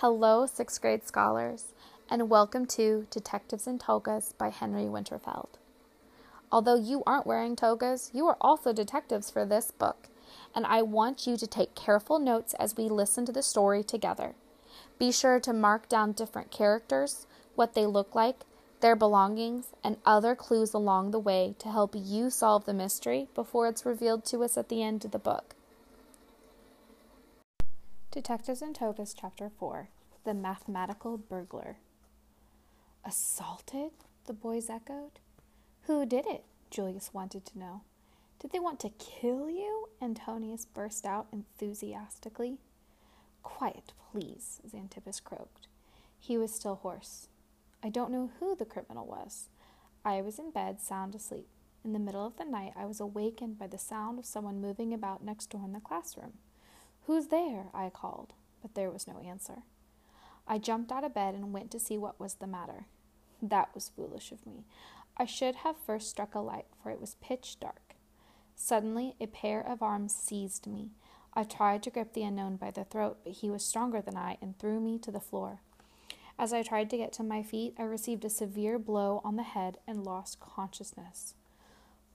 Hello, sixth grade scholars, and welcome to Detectives in Togas by Henry Winterfeld. Although you aren't wearing togas, you are also detectives for this book, and I want you to take careful notes as we listen to the story together. Be sure to mark down different characters, what they look like, their belongings, and other clues along the way to help you solve the mystery before it's revealed to us at the end of the book. Detectives in Togas, Chapter 4 The Mathematical Burglar. Assaulted? The boys echoed. Who did it? Julius wanted to know. Did they want to kill you? Antonius burst out enthusiastically. Quiet, please, Xanthippus croaked. He was still hoarse. I don't know who the criminal was. I was in bed, sound asleep. In the middle of the night, I was awakened by the sound of someone moving about next door in the classroom. Who's there? I called, but there was no answer. I jumped out of bed and went to see what was the matter. That was foolish of me. I should have first struck a light, for it was pitch dark. Suddenly, a pair of arms seized me. I tried to grip the unknown by the throat, but he was stronger than I and threw me to the floor. As I tried to get to my feet, I received a severe blow on the head and lost consciousness.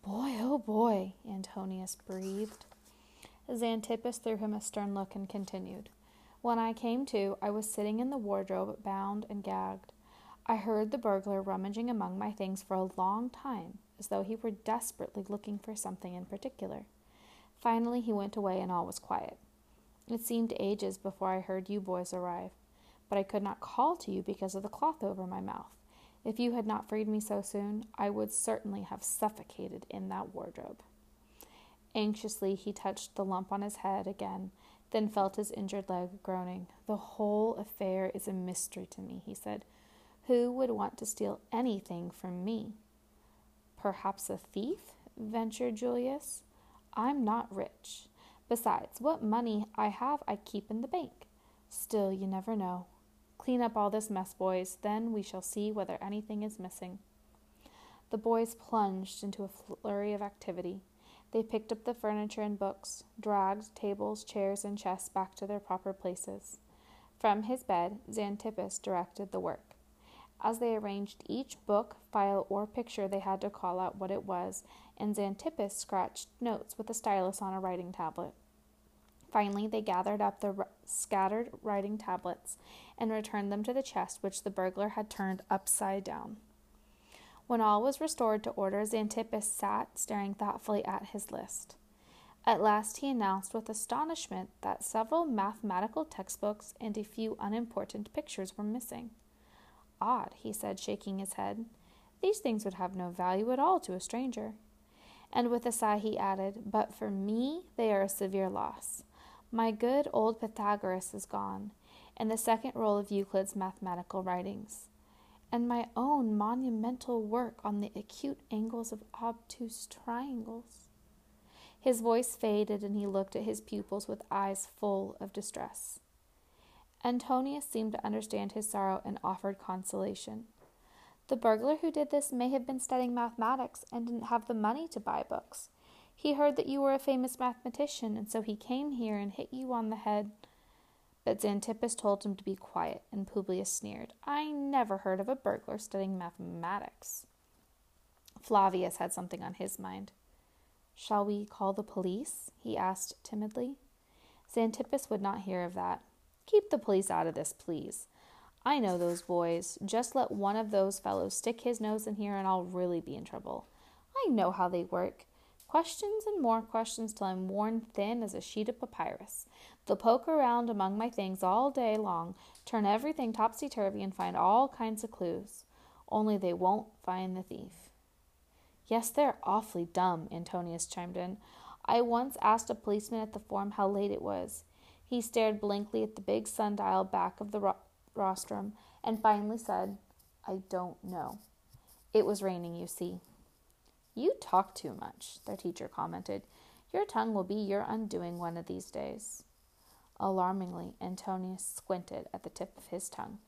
Boy, oh boy, Antonius breathed. Xanthippus threw him a stern look and continued. When I came to, I was sitting in the wardrobe, bound and gagged. I heard the burglar rummaging among my things for a long time, as though he were desperately looking for something in particular. Finally, he went away and all was quiet. It seemed ages before I heard you boys arrive, but I could not call to you because of the cloth over my mouth. If you had not freed me so soon, I would certainly have suffocated in that wardrobe. Anxiously, he touched the lump on his head again, then felt his injured leg, groaning. The whole affair is a mystery to me, he said. Who would want to steal anything from me? Perhaps a thief? ventured Julius. I'm not rich. Besides, what money I have I keep in the bank. Still, you never know. Clean up all this mess, boys, then we shall see whether anything is missing. The boys plunged into a flurry of activity. They picked up the furniture and books, dragged tables, chairs, and chests back to their proper places. From his bed, Xanthippus directed the work. As they arranged each book, file, or picture, they had to call out what it was, and Xanthippus scratched notes with a stylus on a writing tablet. Finally, they gathered up the r- scattered writing tablets and returned them to the chest which the burglar had turned upside down. When all was restored to order, Xanthippus sat staring thoughtfully at his list. At last he announced with astonishment that several mathematical textbooks and a few unimportant pictures were missing. Odd, he said, shaking his head. These things would have no value at all to a stranger. And with a sigh he added, But for me they are a severe loss. My good old Pythagoras is gone, and the second roll of Euclid's mathematical writings and my own monumental work on the acute angles of obtuse triangles. His voice faded, and he looked at his pupils with eyes full of distress. Antonius seemed to understand his sorrow and offered consolation. The burglar who did this may have been studying mathematics and didn't have the money to buy books. He heard that you were a famous mathematician, and so he came here and hit you on the head but Xanthippus told him to be quiet, and Publius sneered. I never heard of a burglar studying mathematics. Flavius had something on his mind. Shall we call the police? he asked timidly. Xanthippus would not hear of that. Keep the police out of this, please. I know those boys. Just let one of those fellows stick his nose in here, and I'll really be in trouble. I know how they work. Questions and more questions till I'm worn thin as a sheet of papyrus. They'll poke around among my things all day long, turn everything topsy turvy, and find all kinds of clues. Only they won't find the thief. Yes, they're awfully dumb, Antonius chimed in. I once asked a policeman at the forum how late it was. He stared blankly at the big sundial back of the ro- rostrum and finally said, I don't know. It was raining, you see. You talk too much, their teacher commented. Your tongue will be your undoing one of these days. Alarmingly, Antonius squinted at the tip of his tongue.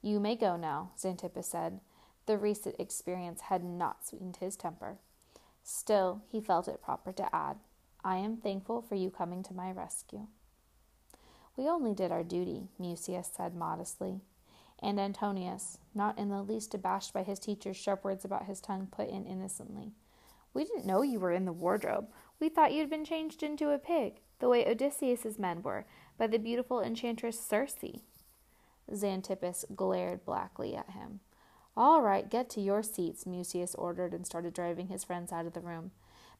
You may go now, Xanthippus said. The recent experience had not sweetened his temper. Still, he felt it proper to add, I am thankful for you coming to my rescue. We only did our duty, Mucius said modestly. And Antonius, not in the least abashed by his teacher's sharp words about his tongue, put in innocently. We didn't know you were in the wardrobe. We thought you'd been changed into a pig, the way Odysseus's men were, by the beautiful enchantress Circe. Xanthippus glared blackly at him. All right, get to your seats, Mucius ordered and started driving his friends out of the room.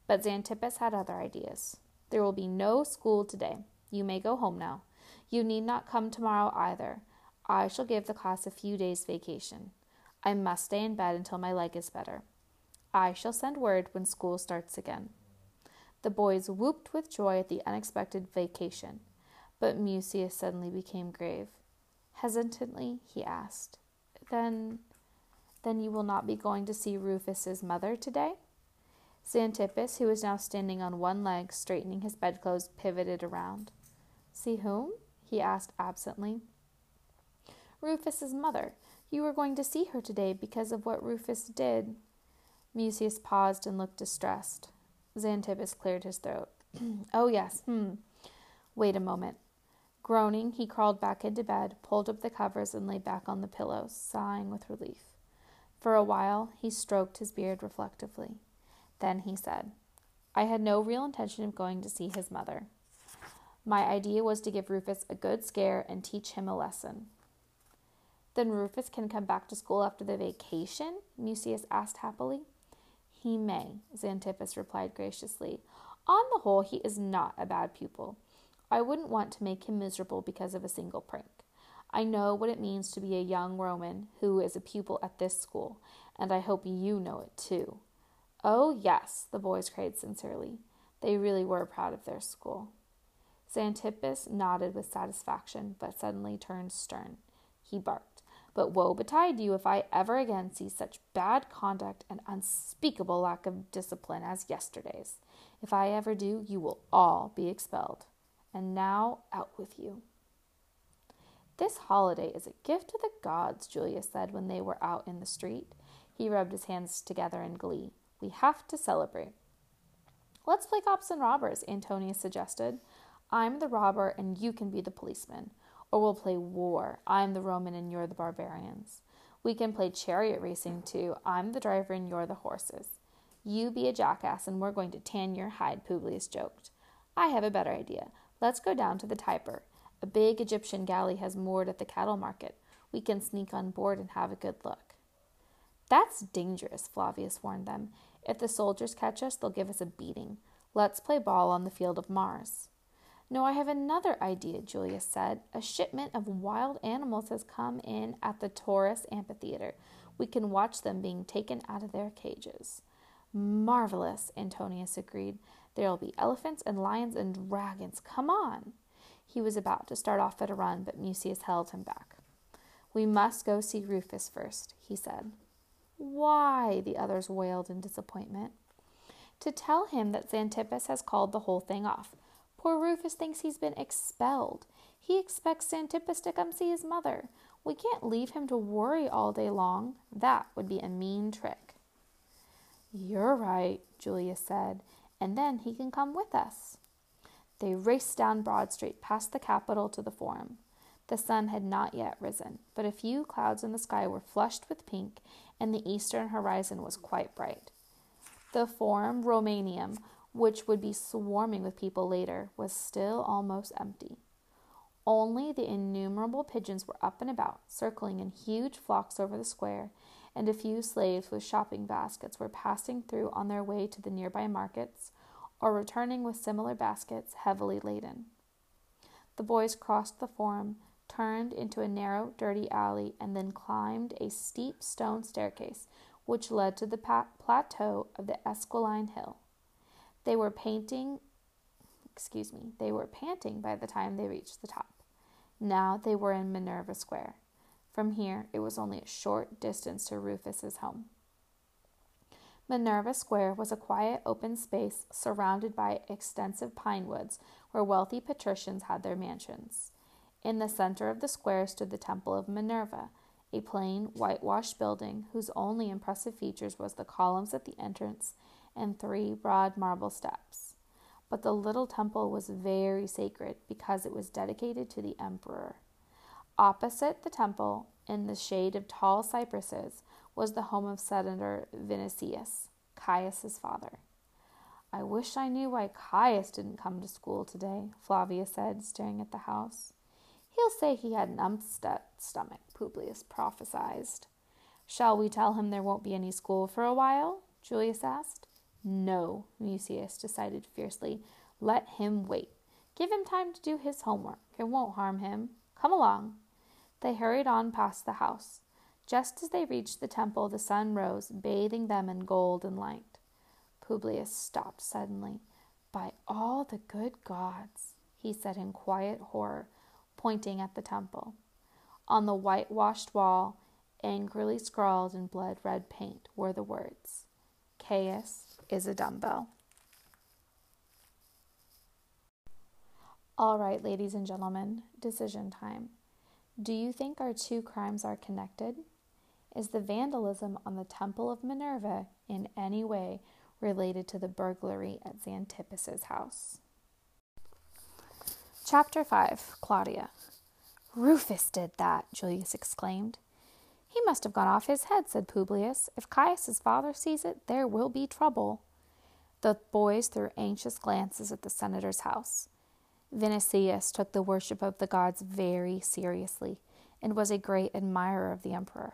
But Xanthippus had other ideas. There will be no school today. You may go home now. You need not come tomorrow either. I shall give the class a few days' vacation. I must stay in bed until my leg is better. I shall send word when school starts again. The boys whooped with joy at the unexpected vacation, but Mucius suddenly became grave. Hesitantly, he asked, Then, then you will not be going to see Rufus's mother today? Xanthippus, who was now standing on one leg, straightening his bedclothes, pivoted around. See whom? he asked absently. Rufus's mother. You were going to see her today because of what Rufus did. Mucius paused and looked distressed. Xanthippus cleared his throat. oh, yes, hmm. Wait a moment. Groaning, he crawled back into bed, pulled up the covers, and lay back on the pillows, sighing with relief. For a while, he stroked his beard reflectively. Then he said, I had no real intention of going to see his mother. My idea was to give Rufus a good scare and teach him a lesson. Then Rufus can come back to school after the vacation? Mucius asked happily. He may, Xanthippus replied graciously. On the whole, he is not a bad pupil. I wouldn't want to make him miserable because of a single prank. I know what it means to be a young Roman who is a pupil at this school, and I hope you know it too. Oh, yes, the boys cried sincerely. They really were proud of their school. Xanthippus nodded with satisfaction, but suddenly turned stern. He barked. But woe betide you if I ever again see such bad conduct and unspeakable lack of discipline as yesterday's. If I ever do, you will all be expelled. And now out with you. This holiday is a gift to the gods, Julius said when they were out in the street. He rubbed his hands together in glee. We have to celebrate. Let's play cops and robbers, Antonius suggested. I'm the robber and you can be the policeman. Or we'll play war. I'm the Roman and you're the barbarians. We can play chariot racing too. I'm the driver and you're the horses. You be a jackass and we're going to tan your hide, Publius joked. I have a better idea. Let's go down to the Tiber. A big Egyptian galley has moored at the cattle market. We can sneak on board and have a good look. That's dangerous, Flavius warned them. If the soldiers catch us, they'll give us a beating. Let's play ball on the field of Mars. No, I have another idea, Julius said. A shipment of wild animals has come in at the Taurus amphitheater. We can watch them being taken out of their cages. Marvelous, Antonius agreed. There'll be elephants and lions and dragons. Come on. He was about to start off at a run, but Mucius held him back. We must go see Rufus first, he said. Why? the others wailed in disappointment. To tell him that Xanthippus has called the whole thing off. Poor Rufus thinks he's been expelled. He expects Xanthippus to come see his mother. We can't leave him to worry all day long. That would be a mean trick. You're right, Julius said, and then he can come with us. They raced down Broad Street past the Capitol to the Forum. The sun had not yet risen, but a few clouds in the sky were flushed with pink, and the eastern horizon was quite bright. The Forum Romaneum which would be swarming with people later, was still almost empty. Only the innumerable pigeons were up and about, circling in huge flocks over the square, and a few slaves with shopping baskets were passing through on their way to the nearby markets or returning with similar baskets heavily laden. The boys crossed the forum, turned into a narrow, dirty alley, and then climbed a steep stone staircase which led to the plateau of the Esquiline Hill. They were painting, excuse me, they were panting by the time they reached the top. Now they were in Minerva Square. From here, it was only a short distance to Rufus's home. Minerva Square was a quiet open space surrounded by extensive pine woods where wealthy patricians had their mansions. In the center of the square stood the Temple of Minerva, a plain, whitewashed building whose only impressive features was the columns at the entrance and three broad marble steps. but the little temple was very sacred because it was dedicated to the emperor. Opposite the temple, in the shade of tall cypresses, was the home of Senator Vinicius, Caius's father. I wish I knew why Caius didn't come to school today, Flavius said, staring at the house. He'll say he had an upset stomach, Publius prophesied. Shall we tell him there won't be any school for a while? Julius asked. No, Mucius decided fiercely. Let him wait. Give him time to do his homework. It won't harm him. Come along. They hurried on past the house. Just as they reached the temple, the sun rose, bathing them in gold and light. Publius stopped suddenly. By all the good gods, he said in quiet horror, pointing at the temple. On the whitewashed wall, angrily scrawled in blood red paint, were the words Caius is a dumbbell. All right, ladies and gentlemen, decision time. Do you think our two crimes are connected? Is the vandalism on the Temple of Minerva in any way related to the burglary at Xanthippus's house? Chapter 5 Claudia. Rufus did that, Julius exclaimed. He must have gone off his head, said Publius. If Caius's father sees it, there will be trouble. The boys threw anxious glances at the senator's house. Vinicius took the worship of the gods very seriously and was a great admirer of the emperor.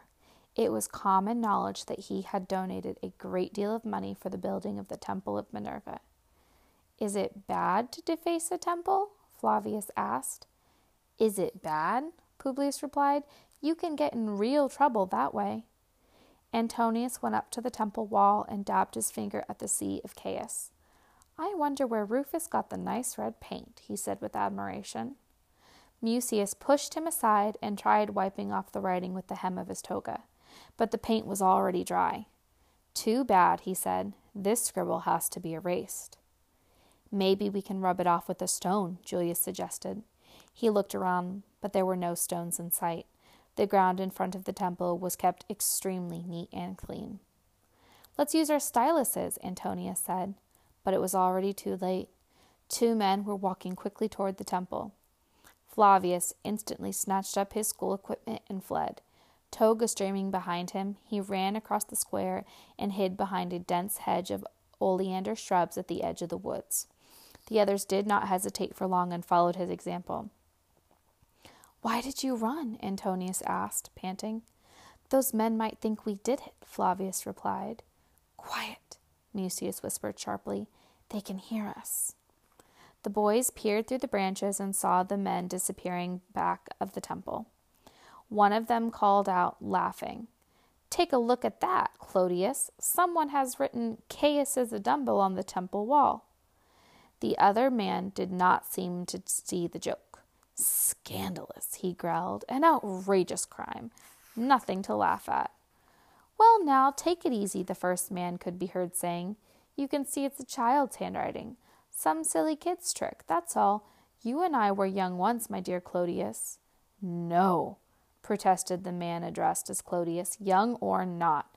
It was common knowledge that he had donated a great deal of money for the building of the Temple of Minerva. Is it bad to deface a temple? Flavius asked. Is it bad? Publius replied. You can get in real trouble that way. Antonius went up to the temple wall and dabbed his finger at the C of Caius. I wonder where Rufus got the nice red paint, he said with admiration. Mucius pushed him aside and tried wiping off the writing with the hem of his toga, but the paint was already dry. Too bad, he said. This scribble has to be erased. Maybe we can rub it off with a stone, Julius suggested. He looked around, but there were no stones in sight. The ground in front of the temple was kept extremely neat and clean. Let's use our styluses, Antonius said but it was already too late. Two men were walking quickly toward the temple. Flavius instantly snatched up his school equipment and fled. Toga streaming behind him, he ran across the square and hid behind a dense hedge of oleander shrubs at the edge of the woods. The others did not hesitate for long and followed his example. Why did you run? Antonius asked, panting. Those men might think we did it, Flavius replied. Quiet, Mucius whispered sharply. They can hear us. The boys peered through the branches and saw the men disappearing back of the temple. One of them called out, laughing, Take a look at that, Clodius. Someone has written Caius is a dumbbell on the temple wall. The other man did not seem to see the joke. Scandalous, he growled. An outrageous crime. Nothing to laugh at. Well, now, take it easy, the first man could be heard saying. You can see it's a child's handwriting. Some silly kid's trick, that's all. You and I were young once, my dear Clodius. No, protested the man addressed as Clodius, young or not.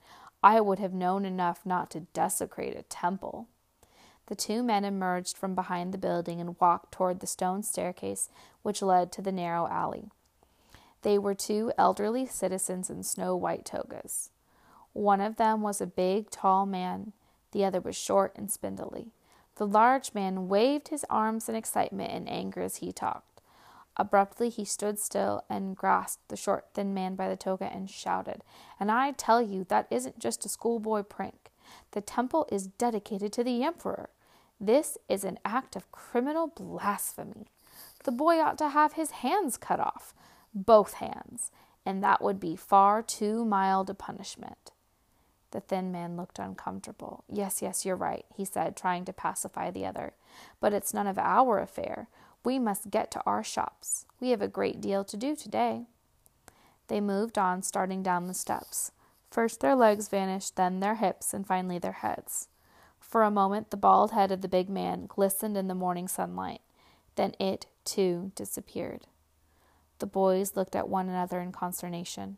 I would have known enough not to desecrate a temple. The two men emerged from behind the building and walked toward the stone staircase which led to the narrow alley. They were two elderly citizens in snow white togas. One of them was a big, tall man. The other was short and spindly. The large man waved his arms in excitement and anger as he talked. Abruptly, he stood still and grasped the short, thin man by the toga and shouted, And I tell you, that isn't just a schoolboy prank. The temple is dedicated to the emperor. This is an act of criminal blasphemy. The boy ought to have his hands cut off, both hands, and that would be far too mild a punishment. The thin man looked uncomfortable. Yes, yes, you're right, he said, trying to pacify the other. But it's none of our affair. We must get to our shops. We have a great deal to do today. They moved on, starting down the steps. First their legs vanished, then their hips, and finally their heads. For a moment, the bald head of the big man glistened in the morning sunlight. Then it, too, disappeared. The boys looked at one another in consternation.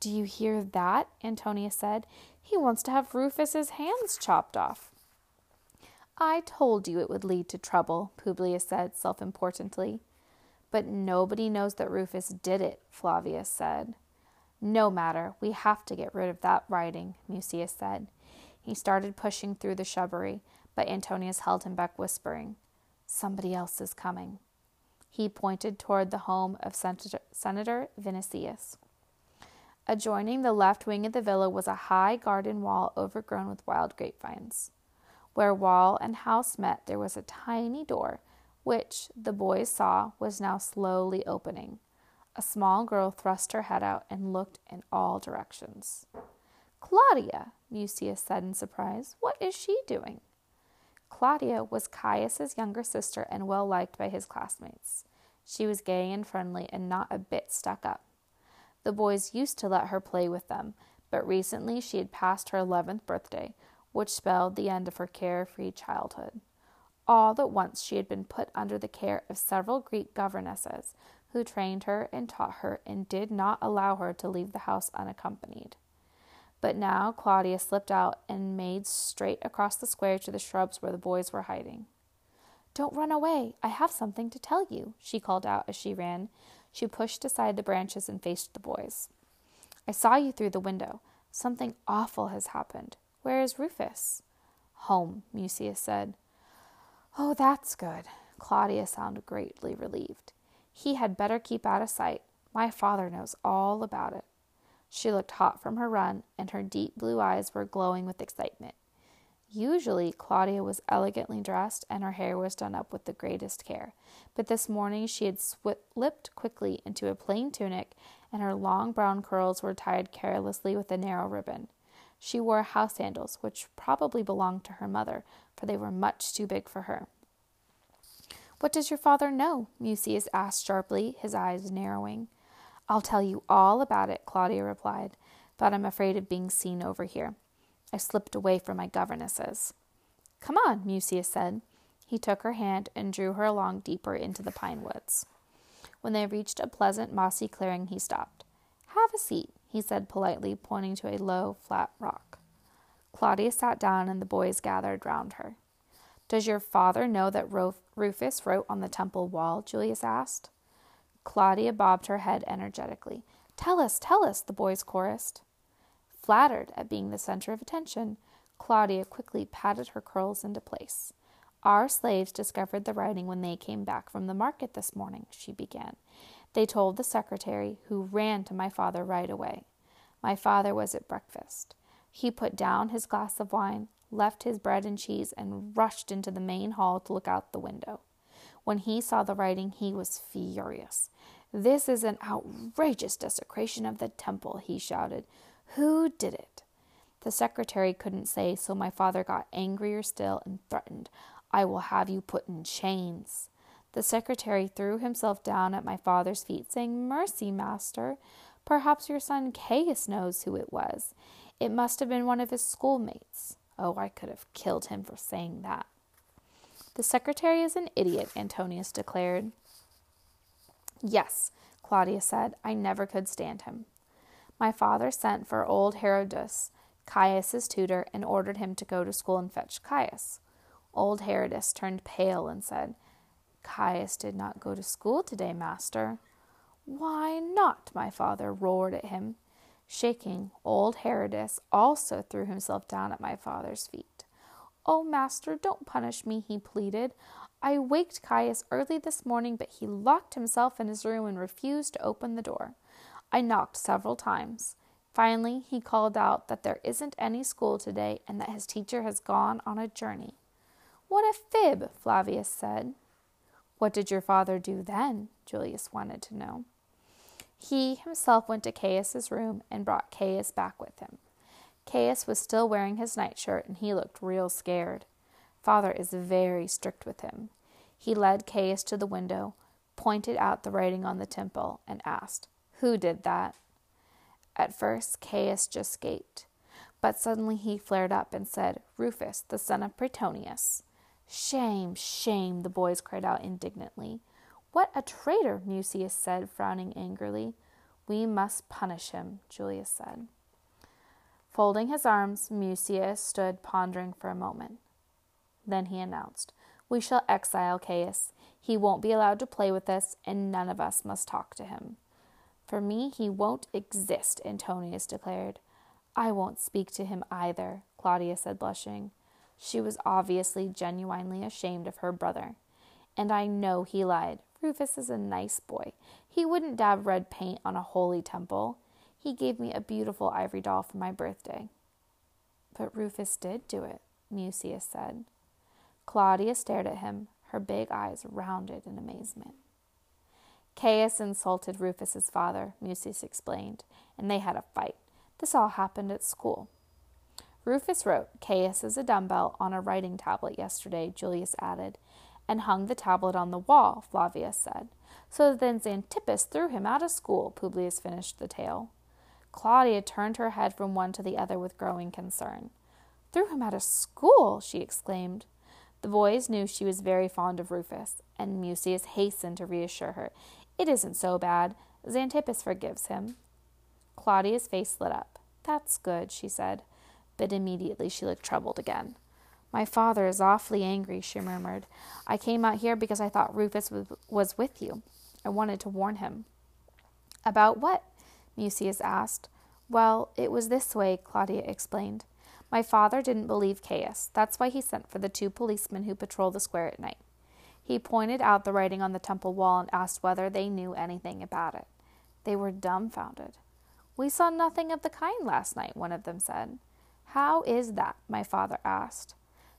Do you hear that? Antonius said. He wants to have Rufus's hands chopped off. I told you it would lead to trouble, Publius said self importantly. But nobody knows that Rufus did it, Flavius said. No matter, we have to get rid of that writing, Mucius said. He started pushing through the shrubbery, but Antonius held him back, whispering, Somebody else is coming. He pointed toward the home of Senator, Senator Vinicius. Adjoining the left wing of the villa was a high garden wall overgrown with wild grapevines. Where wall and house met, there was a tiny door, which, the boys saw, was now slowly opening. A small girl thrust her head out and looked in all directions. Claudia, Mucius said in surprise, what is she doing? Claudia was Caius's younger sister and well liked by his classmates. She was gay and friendly and not a bit stuck up. The boys used to let her play with them, but recently she had passed her 11th birthday, which spelled the end of her carefree childhood. All at once she had been put under the care of several Greek governesses who trained her and taught her and did not allow her to leave the house unaccompanied. But now Claudia slipped out and made straight across the square to the shrubs where the boys were hiding. Don't run away. I have something to tell you, she called out as she ran. She pushed aside the branches and faced the boys. I saw you through the window. Something awful has happened. Where is Rufus? Home, Mucius said. Oh, that's good. Claudia sounded greatly relieved. He had better keep out of sight. My father knows all about it. She looked hot from her run, and her deep blue eyes were glowing with excitement. Usually, Claudia was elegantly dressed and her hair was done up with the greatest care, but this morning she had slipped quickly into a plain tunic and her long brown curls were tied carelessly with a narrow ribbon. She wore house sandals, which probably belonged to her mother, for they were much too big for her. What does your father know? Mucius asked sharply, his eyes narrowing. I'll tell you all about it, Claudia replied, but I'm afraid of being seen over here. I slipped away from my governesses. Come on, Mucius said. He took her hand and drew her along deeper into the pine woods. When they reached a pleasant mossy clearing, he stopped. Have a seat, he said politely, pointing to a low, flat rock. Claudia sat down and the boys gathered round her. Does your father know that Rufus wrote on the temple wall? Julius asked. Claudia bobbed her head energetically. Tell us, tell us, the boys chorused. Flattered at being the center of attention, Claudia quickly patted her curls into place. Our slaves discovered the writing when they came back from the market this morning, she began. They told the secretary, who ran to my father right away. My father was at breakfast. He put down his glass of wine, left his bread and cheese, and rushed into the main hall to look out the window. When he saw the writing, he was furious. This is an outrageous desecration of the temple, he shouted. Who did it? The secretary couldn't say, so my father got angrier still and threatened, I will have you put in chains. The secretary threw himself down at my father's feet, saying, Mercy, master. Perhaps your son Caius knows who it was. It must have been one of his schoolmates. Oh, I could have killed him for saying that. The secretary is an idiot, Antonius declared. Yes, Claudia said. I never could stand him. My father sent for old Herodas, Caius's tutor, and ordered him to go to school and fetch Caius. Old Herodas turned pale and said, Caius did not go to school today, master. Why not? my father roared at him. Shaking, old Herodas also threw himself down at my father's feet. Oh, master, don't punish me, he pleaded. I waked Caius early this morning, but he locked himself in his room and refused to open the door. I knocked several times. Finally, he called out that there isn't any school today and that his teacher has gone on a journey. What a fib, Flavius said. What did your father do then? Julius wanted to know. He himself went to Caius's room and brought Caius back with him. Caius was still wearing his nightshirt and he looked real scared. Father is very strict with him. He led Caius to the window, pointed out the writing on the temple, and asked, who did that? At first, Caius just gaped, but suddenly he flared up and said, Rufus, the son of Praetonius. Shame, shame, the boys cried out indignantly. What a traitor, Mucius said, frowning angrily. We must punish him, Julius said. Folding his arms, Mucius stood pondering for a moment. Then he announced, We shall exile Caius. He won't be allowed to play with us, and none of us must talk to him. For me, he won't exist, Antonius declared. I won't speak to him either, Claudia said, blushing. She was obviously genuinely ashamed of her brother. And I know he lied. Rufus is a nice boy. He wouldn't dab red paint on a holy temple. He gave me a beautiful ivory doll for my birthday. But Rufus did do it, Mucius said. Claudia stared at him, her big eyes rounded in amazement. Caius insulted Rufus's father, Mucius explained, and they had a fight. This all happened at school. Rufus wrote Caius is a dumbbell on a writing tablet yesterday, Julius added, and hung the tablet on the wall, Flavius said. So then Xanthippus threw him out of school, Publius finished the tale. Claudia turned her head from one to the other with growing concern. Threw him out of school, she exclaimed. The boys knew she was very fond of Rufus, and Mucius hastened to reassure her. It isn't so bad. Xanthippus forgives him. Claudia's face lit up. That's good, she said, but immediately she looked troubled again. My father is awfully angry, she murmured. I came out here because I thought Rufus was with you. I wanted to warn him. About what? Mucius asked. Well, it was this way, Claudia explained. My father didn't believe Caius. That's why he sent for the two policemen who patrol the square at night. He pointed out the writing on the temple wall and asked whether they knew anything about it. They were dumbfounded. We saw nothing of the kind last night, one of them said. How is that? my father asked.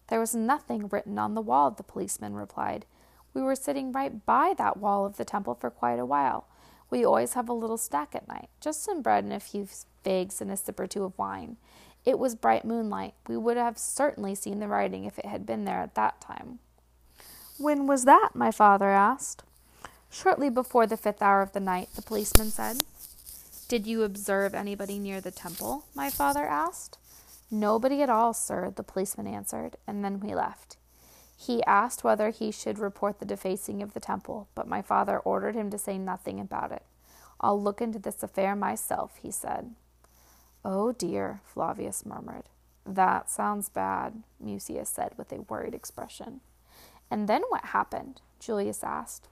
There was nothing written on the wall, the policeman replied. We were sitting right by that wall of the temple for quite a while. We always have a little snack at night, just some bread and a few figs and a sip or two of wine. It was bright moonlight. We would have certainly seen the writing if it had been there at that time. When was that? my father asked. Shortly before the fifth hour of the night, the policeman said. Did you observe anybody near the temple? my father asked. Nobody at all, sir, the policeman answered, and then we left. He asked whether he should report the defacing of the temple, but my father ordered him to say nothing about it. I'll look into this affair myself, he said. Oh dear, Flavius murmured. That sounds bad, Mucius said with a worried expression. And then what happened? Julius asked.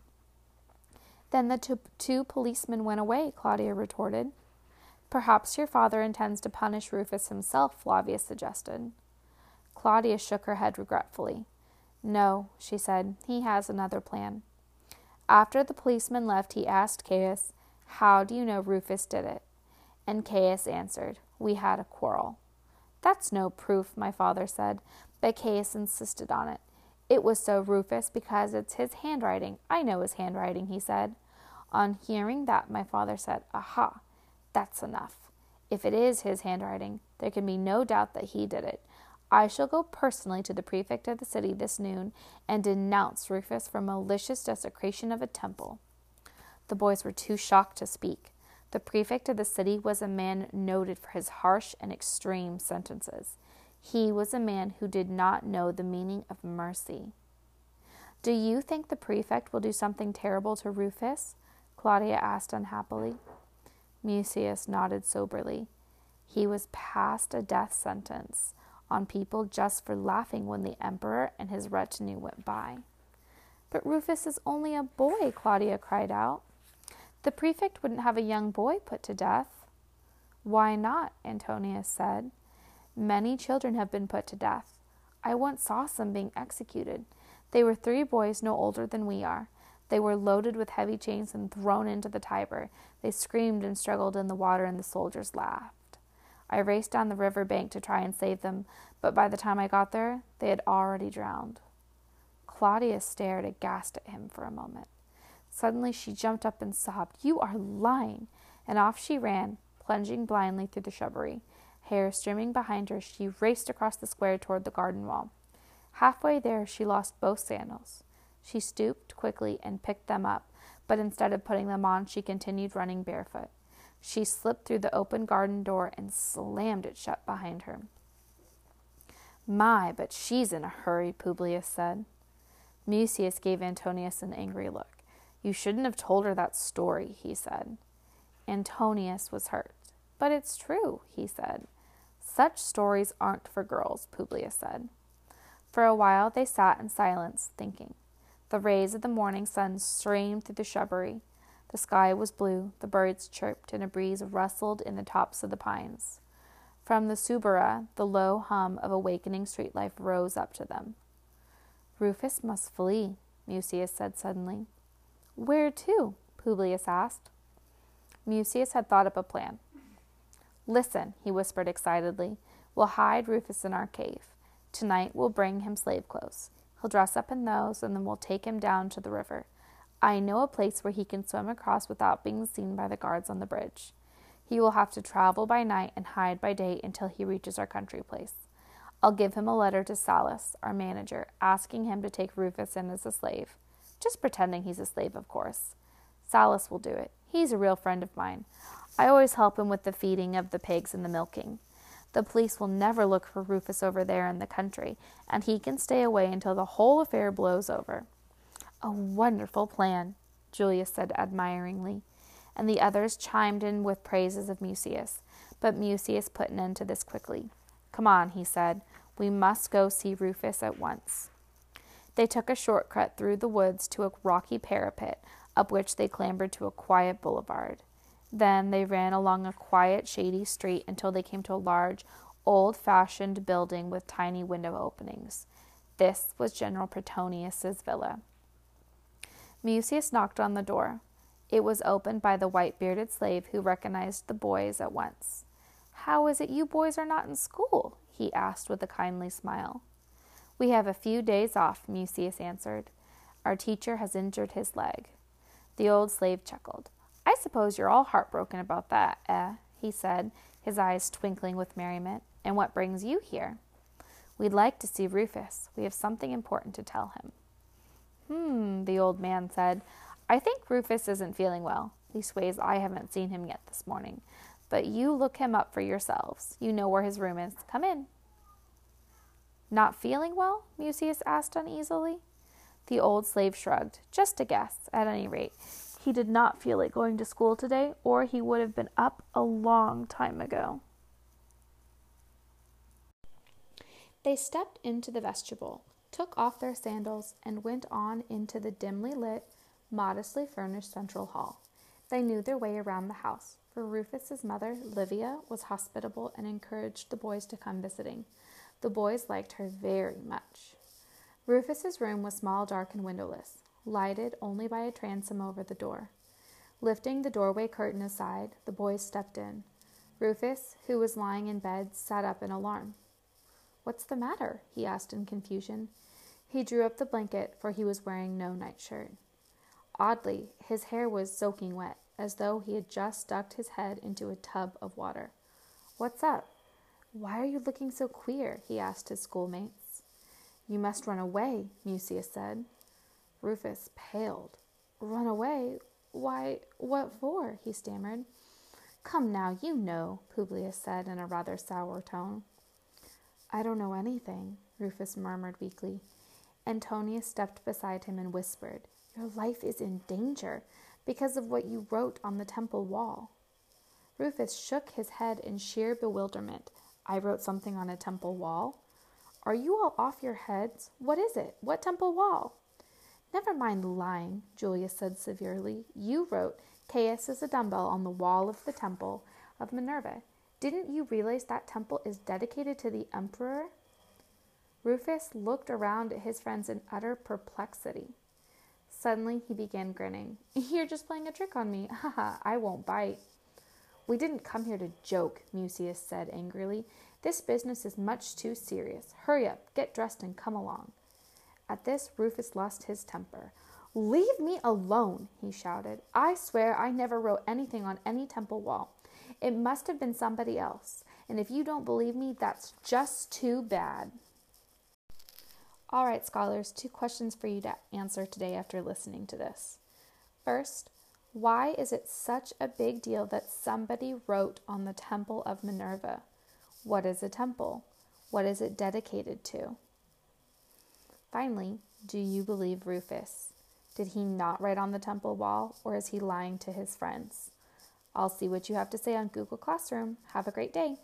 Then the two policemen went away, Claudia retorted. Perhaps your father intends to punish Rufus himself, Flavius suggested. Claudia shook her head regretfully. No, she said, he has another plan. After the policeman left, he asked Caius, How do you know Rufus did it? And Caius answered, We had a quarrel. That's no proof, my father said, but Caius insisted on it. It was so, Rufus, because it's his handwriting. I know his handwriting, he said. On hearing that, my father said, Aha, that's enough. If it is his handwriting, there can be no doubt that he did it. I shall go personally to the prefect of the city this noon and denounce Rufus for malicious desecration of a temple. The boys were too shocked to speak. The prefect of the city was a man noted for his harsh and extreme sentences. He was a man who did not know the meaning of mercy. Do you think the prefect will do something terrible to Rufus? Claudia asked unhappily. Mucius nodded soberly. He was past a death sentence on people just for laughing when the emperor and his retinue went by. But Rufus is only a boy, Claudia cried out. The prefect wouldn't have a young boy put to death. Why not? Antonius said. Many children have been put to death. I once saw some being executed. They were three boys no older than we are. They were loaded with heavy chains and thrown into the Tiber. They screamed and struggled in the water, and the soldiers laughed. I raced down the river bank to try and save them, but by the time I got there, they had already drowned. Claudia stared aghast at him for a moment. Suddenly she jumped up and sobbed, You are lying! And off she ran, plunging blindly through the shrubbery. Hair streaming behind her, she raced across the square toward the garden wall. Halfway there, she lost both sandals. She stooped quickly and picked them up, but instead of putting them on, she continued running barefoot. She slipped through the open garden door and slammed it shut behind her. My, but she's in a hurry, Publius said. Mucius gave Antonius an angry look. You shouldn't have told her that story, he said. Antonius was hurt. But it's true, he said. Such stories aren't for girls, Publius said. For a while they sat in silence, thinking. The rays of the morning sun streamed through the shrubbery. The sky was blue, the birds chirped, and a breeze rustled in the tops of the pines. From the Suburra, the low hum of awakening street life rose up to them. Rufus must flee, Mucius said suddenly. Where to? Publius asked. Mucius had thought up a plan. Listen, he whispered excitedly. We'll hide Rufus in our cave. Tonight we'll bring him slave clothes. He'll dress up in those, and then we'll take him down to the river. I know a place where he can swim across without being seen by the guards on the bridge. He will have to travel by night and hide by day until he reaches our country place. I'll give him a letter to Sallus, our manager, asking him to take Rufus in as a slave. Just pretending he's a slave, of course. Sallus will do it. He's a real friend of mine. I always help him with the feeding of the pigs and the milking. The police will never look for Rufus over there in the country, and he can stay away until the whole affair blows over. A wonderful plan, Julius said admiringly, and the others chimed in with praises of Mucius. But Mucius put an end to this quickly. Come on, he said. We must go see Rufus at once. They took a shortcut through the woods to a rocky parapet, up which they clambered to a quiet boulevard. Then they ran along a quiet, shady street until they came to a large, old fashioned building with tiny window openings. This was General Praetonius's villa. Mucius knocked on the door. It was opened by the white bearded slave who recognized the boys at once. How is it you boys are not in school? he asked with a kindly smile. We have a few days off, Mucius answered. Our teacher has injured his leg. The old slave chuckled. I suppose you're all heartbroken about that, eh? he said, his eyes twinkling with merriment. And what brings you here? We'd like to see Rufus. We have something important to tell him. Hmm, the old man said. I think Rufus isn't feeling well. Leastways, I haven't seen him yet this morning. But you look him up for yourselves. You know where his room is. Come in. Not feeling well? Mucius asked uneasily. The old slave shrugged. Just a guess, at any rate. He did not feel like going to school today, or he would have been up a long time ago. They stepped into the vestibule, took off their sandals, and went on into the dimly lit, modestly furnished central hall. They knew their way around the house, for Rufus's mother, Livia, was hospitable and encouraged the boys to come visiting. The boys liked her very much. Rufus's room was small, dark, and windowless lighted only by a transom over the door. Lifting the doorway curtain aside, the boys stepped in. Rufus, who was lying in bed, sat up in alarm. What's the matter? he asked in confusion. He drew up the blanket, for he was wearing no nightshirt. Oddly, his hair was soaking wet, as though he had just ducked his head into a tub of water. What's up? Why are you looking so queer? he asked his schoolmates. You must run away, Mucius said. Rufus paled. Run away? Why, what for? he stammered. Come now, you know, Publius said in a rather sour tone. I don't know anything, Rufus murmured weakly. Antonius stepped beside him and whispered, Your life is in danger because of what you wrote on the temple wall. Rufus shook his head in sheer bewilderment. I wrote something on a temple wall? Are you all off your heads? What is it? What temple wall? Never mind lying, Julius said severely. You wrote, Caius is a dumbbell on the wall of the temple of Minerva. Didn't you realize that temple is dedicated to the emperor? Rufus looked around at his friends in utter perplexity. Suddenly he began grinning. You're just playing a trick on me. Haha, I won't bite. We didn't come here to joke, Mucius said angrily. This business is much too serious. Hurry up, get dressed, and come along. At this, Rufus lost his temper. Leave me alone, he shouted. I swear I never wrote anything on any temple wall. It must have been somebody else. And if you don't believe me, that's just too bad. All right, scholars, two questions for you to answer today after listening to this. First, why is it such a big deal that somebody wrote on the Temple of Minerva? What is a temple? What is it dedicated to? Finally, do you believe Rufus? Did he not write on the temple wall, or is he lying to his friends? I'll see what you have to say on Google Classroom. Have a great day.